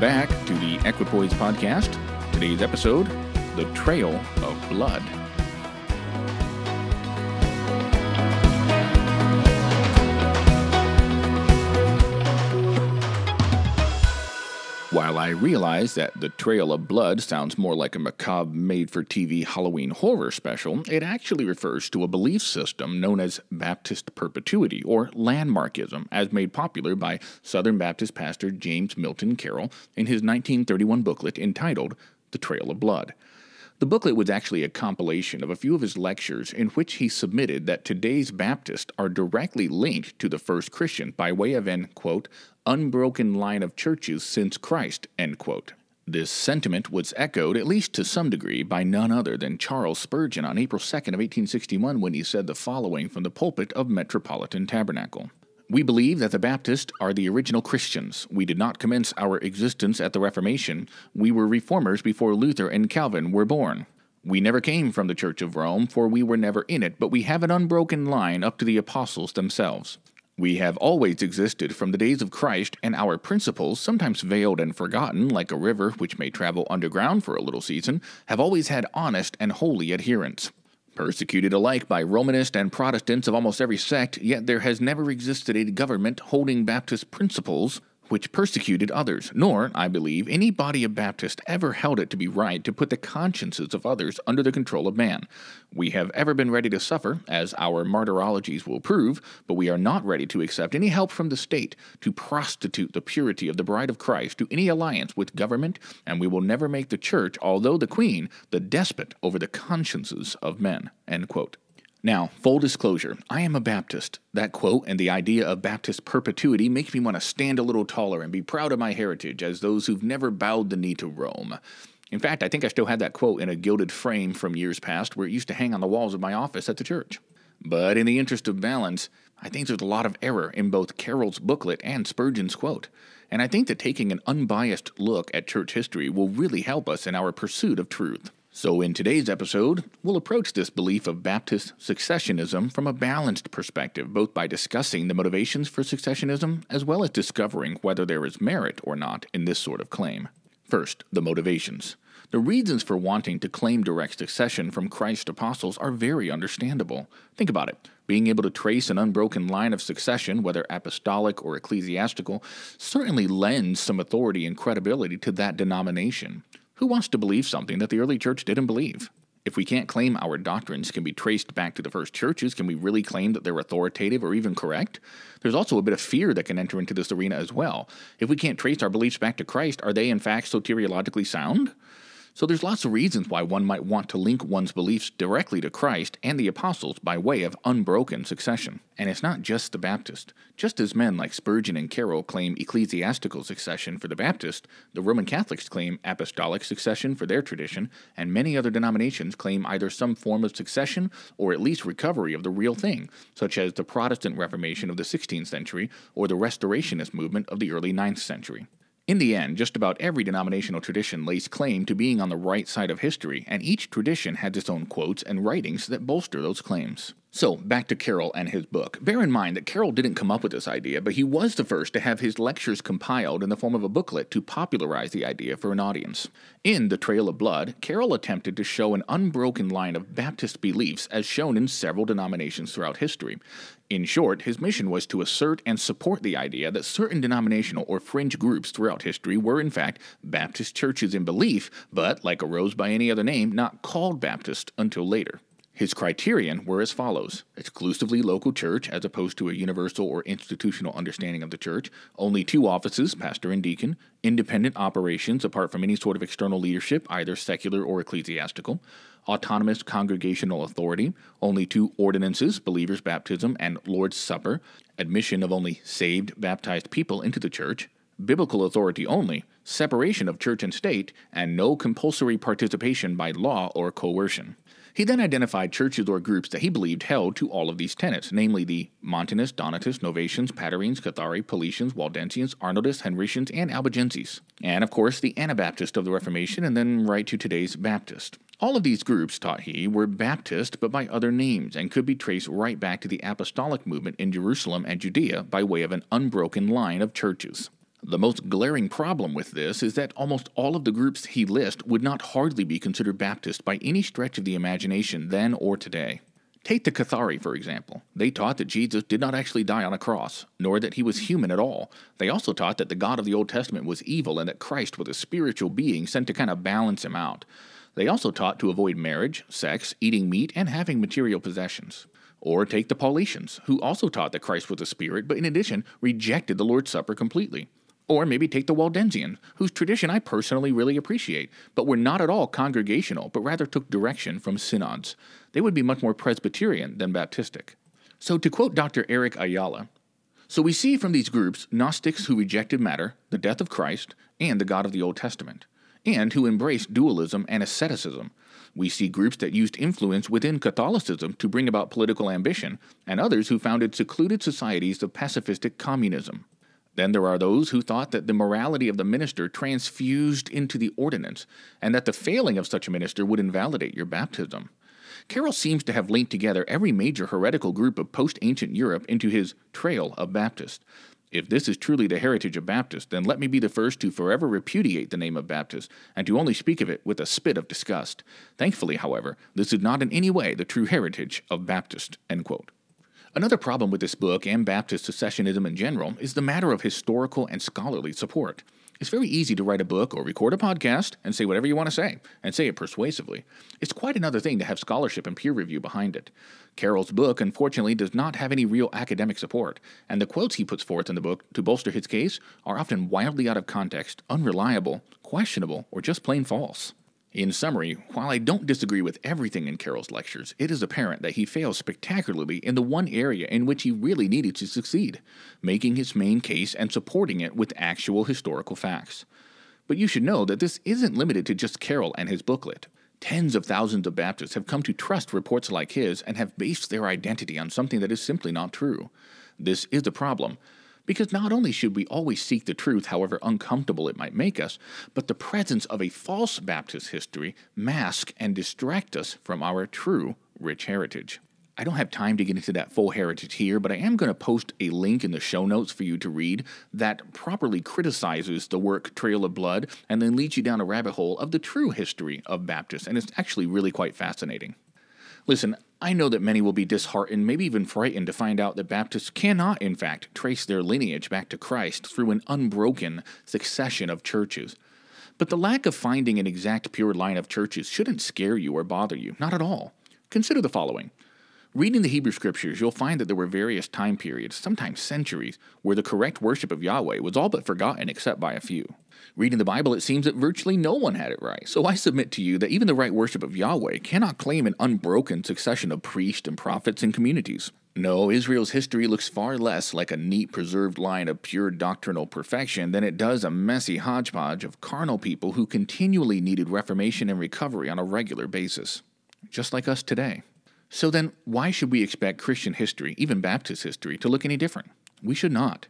back to the Equipoise podcast. Today's episode The Trail of Blood. I realize that The Trail of Blood sounds more like a macabre made for TV Halloween horror special, it actually refers to a belief system known as Baptist perpetuity, or landmarkism, as made popular by Southern Baptist pastor James Milton Carroll in his 1931 booklet entitled The Trail of Blood. The booklet was actually a compilation of a few of his lectures in which he submitted that today's Baptists are directly linked to the first Christian by way of an, quote, unbroken line of churches since Christ, end quote. This sentiment was echoed, at least to some degree, by none other than Charles Spurgeon on April 2nd of 1861 when he said the following from the pulpit of Metropolitan Tabernacle. We believe that the Baptists are the original Christians. We did not commence our existence at the Reformation. We were reformers before Luther and Calvin were born. We never came from the Church of Rome, for we were never in it, but we have an unbroken line up to the apostles themselves. We have always existed from the days of Christ, and our principles, sometimes veiled and forgotten, like a river which may travel underground for a little season, have always had honest and holy adherents. Persecuted alike by Romanists and Protestants of almost every sect, yet there has never existed a government holding Baptist principles which persecuted others, nor, I believe, any body of Baptists ever held it to be right to put the consciences of others under the control of man. We have ever been ready to suffer, as our martyrologies will prove, but we are not ready to accept any help from the state to prostitute the purity of the bride of Christ to any alliance with government, and we will never make the church, although the queen, the despot over the consciences of men. Now, full disclosure, I am a Baptist. That quote and the idea of Baptist perpetuity makes me want to stand a little taller and be proud of my heritage as those who've never bowed the knee to Rome. In fact, I think I still had that quote in a gilded frame from years past where it used to hang on the walls of my office at the church. But in the interest of balance, I think there's a lot of error in both Carroll's booklet and Spurgeon's quote. And I think that taking an unbiased look at church history will really help us in our pursuit of truth. So, in today's episode, we'll approach this belief of Baptist successionism from a balanced perspective, both by discussing the motivations for successionism as well as discovering whether there is merit or not in this sort of claim. First, the motivations. The reasons for wanting to claim direct succession from Christ's apostles are very understandable. Think about it. Being able to trace an unbroken line of succession, whether apostolic or ecclesiastical, certainly lends some authority and credibility to that denomination. Who wants to believe something that the early church didn't believe? If we can't claim our doctrines can be traced back to the first churches, can we really claim that they're authoritative or even correct? There's also a bit of fear that can enter into this arena as well. If we can't trace our beliefs back to Christ, are they in fact soteriologically sound? So there's lots of reasons why one might want to link one's beliefs directly to Christ and the apostles by way of unbroken succession. And it's not just the Baptist. Just as men like Spurgeon and Carroll claim ecclesiastical succession for the Baptist, the Roman Catholics claim apostolic succession for their tradition, and many other denominations claim either some form of succession or at least recovery of the real thing, such as the Protestant Reformation of the 16th century or the Restorationist movement of the early 9th century. In the end, just about every denominational tradition lays claim to being on the right side of history, and each tradition has its own quotes and writings that bolster those claims. So, back to Carroll and his book. Bear in mind that Carroll didn't come up with this idea, but he was the first to have his lectures compiled in the form of a booklet to popularize the idea for an audience. In The Trail of Blood, Carroll attempted to show an unbroken line of Baptist beliefs as shown in several denominations throughout history. In short, his mission was to assert and support the idea that certain denominational or fringe groups throughout history were, in fact, Baptist churches in belief, but, like arose by any other name, not called Baptist until later. His criterion were as follows. Exclusively local church, as opposed to a universal or institutional understanding of the church, only two offices, pastor and deacon, independent operations apart from any sort of external leadership, either secular or ecclesiastical, autonomous congregational authority, only two ordinances, believer's baptism and Lord's Supper, admission of only saved, baptized people into the church, biblical authority only, separation of church and state, and no compulsory participation by law or coercion. He then identified churches or groups that he believed held to all of these tenets, namely the Montanists, Donatists, Novatians, Patarines, Cathari, Paulicians, Waldensians, Arnoldists, Henricians, and Albigenses. And of course, the Anabaptists of the Reformation, and then right to today's Baptist. All of these groups, taught he, were Baptist but by other names and could be traced right back to the apostolic movement in Jerusalem and Judea by way of an unbroken line of churches. The most glaring problem with this is that almost all of the groups he lists would not hardly be considered Baptist by any stretch of the imagination then or today. Take the Cathari, for example. They taught that Jesus did not actually die on a cross, nor that he was human at all. They also taught that the God of the Old Testament was evil and that Christ was a spiritual being sent to kind of balance him out. They also taught to avoid marriage, sex, eating meat, and having material possessions. Or take the Paulicians, who also taught that Christ was a spirit, but in addition rejected the Lord's Supper completely. Or maybe take the Waldensians, whose tradition I personally really appreciate, but were not at all congregational, but rather took direction from synods. They would be much more Presbyterian than Baptistic. So, to quote Dr. Eric Ayala, so we see from these groups Gnostics who rejected matter, the death of Christ, and the God of the Old Testament, and who embraced dualism and asceticism. We see groups that used influence within Catholicism to bring about political ambition, and others who founded secluded societies of pacifistic communism. Then there are those who thought that the morality of the minister transfused into the ordinance, and that the failing of such a minister would invalidate your baptism. Carroll seems to have linked together every major heretical group of post ancient Europe into his Trail of Baptist. If this is truly the heritage of Baptist, then let me be the first to forever repudiate the name of Baptist, and to only speak of it with a spit of disgust. Thankfully, however, this is not in any way the true heritage of Baptist. Another problem with this book and Baptist successionism in general is the matter of historical and scholarly support. It's very easy to write a book or record a podcast and say whatever you want to say, and say it persuasively. It's quite another thing to have scholarship and peer review behind it. Carroll's book, unfortunately, does not have any real academic support, and the quotes he puts forth in the book to bolster his case are often wildly out of context, unreliable, questionable, or just plain false. In summary, while I don't disagree with everything in Carroll's lectures, it is apparent that he fails spectacularly in the one area in which he really needed to succeed making his main case and supporting it with actual historical facts. But you should know that this isn't limited to just Carroll and his booklet. Tens of thousands of Baptists have come to trust reports like his and have based their identity on something that is simply not true. This is a problem, because not only should we always seek the truth, however uncomfortable it might make us, but the presence of a false Baptist history mask and distract us from our true rich heritage. I don't have time to get into that full heritage here, but I am going to post a link in the show notes for you to read that properly criticizes the work Trail of Blood and then leads you down a rabbit hole of the true history of Baptists, and it's actually really quite fascinating. Listen, I know that many will be disheartened, maybe even frightened, to find out that Baptists cannot, in fact, trace their lineage back to Christ through an unbroken succession of churches. But the lack of finding an exact pure line of churches shouldn't scare you or bother you, not at all. Consider the following. Reading the Hebrew Scriptures, you'll find that there were various time periods, sometimes centuries, where the correct worship of Yahweh was all but forgotten except by a few. Reading the Bible, it seems that virtually no one had it right. So I submit to you that even the right worship of Yahweh cannot claim an unbroken succession of priests and prophets and communities. No, Israel's history looks far less like a neat preserved line of pure doctrinal perfection than it does a messy hodgepodge of carnal people who continually needed reformation and recovery on a regular basis. Just like us today. So then, why should we expect Christian history, even Baptist history, to look any different? We should not.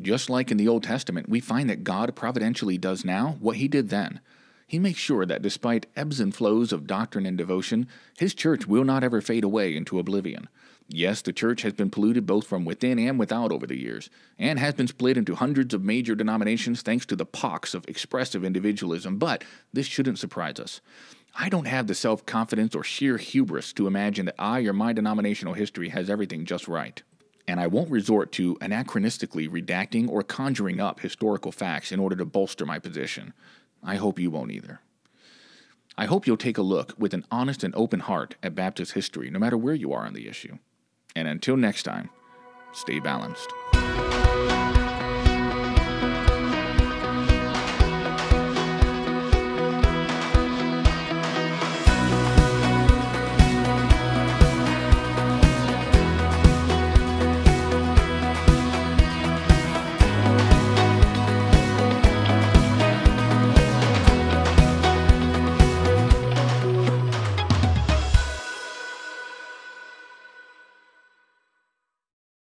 Just like in the Old Testament, we find that God providentially does now what he did then. He makes sure that despite ebbs and flows of doctrine and devotion, his church will not ever fade away into oblivion. Yes, the church has been polluted both from within and without over the years, and has been split into hundreds of major denominations thanks to the pox of expressive individualism, but this shouldn't surprise us. I don't have the self confidence or sheer hubris to imagine that I or my denominational history has everything just right and I won't resort to anachronistically redacting or conjuring up historical facts in order to bolster my position. I hope you won't either. I hope you'll take a look with an honest and open heart at Baptist history, no matter where you are on the issue. And until next time, stay balanced.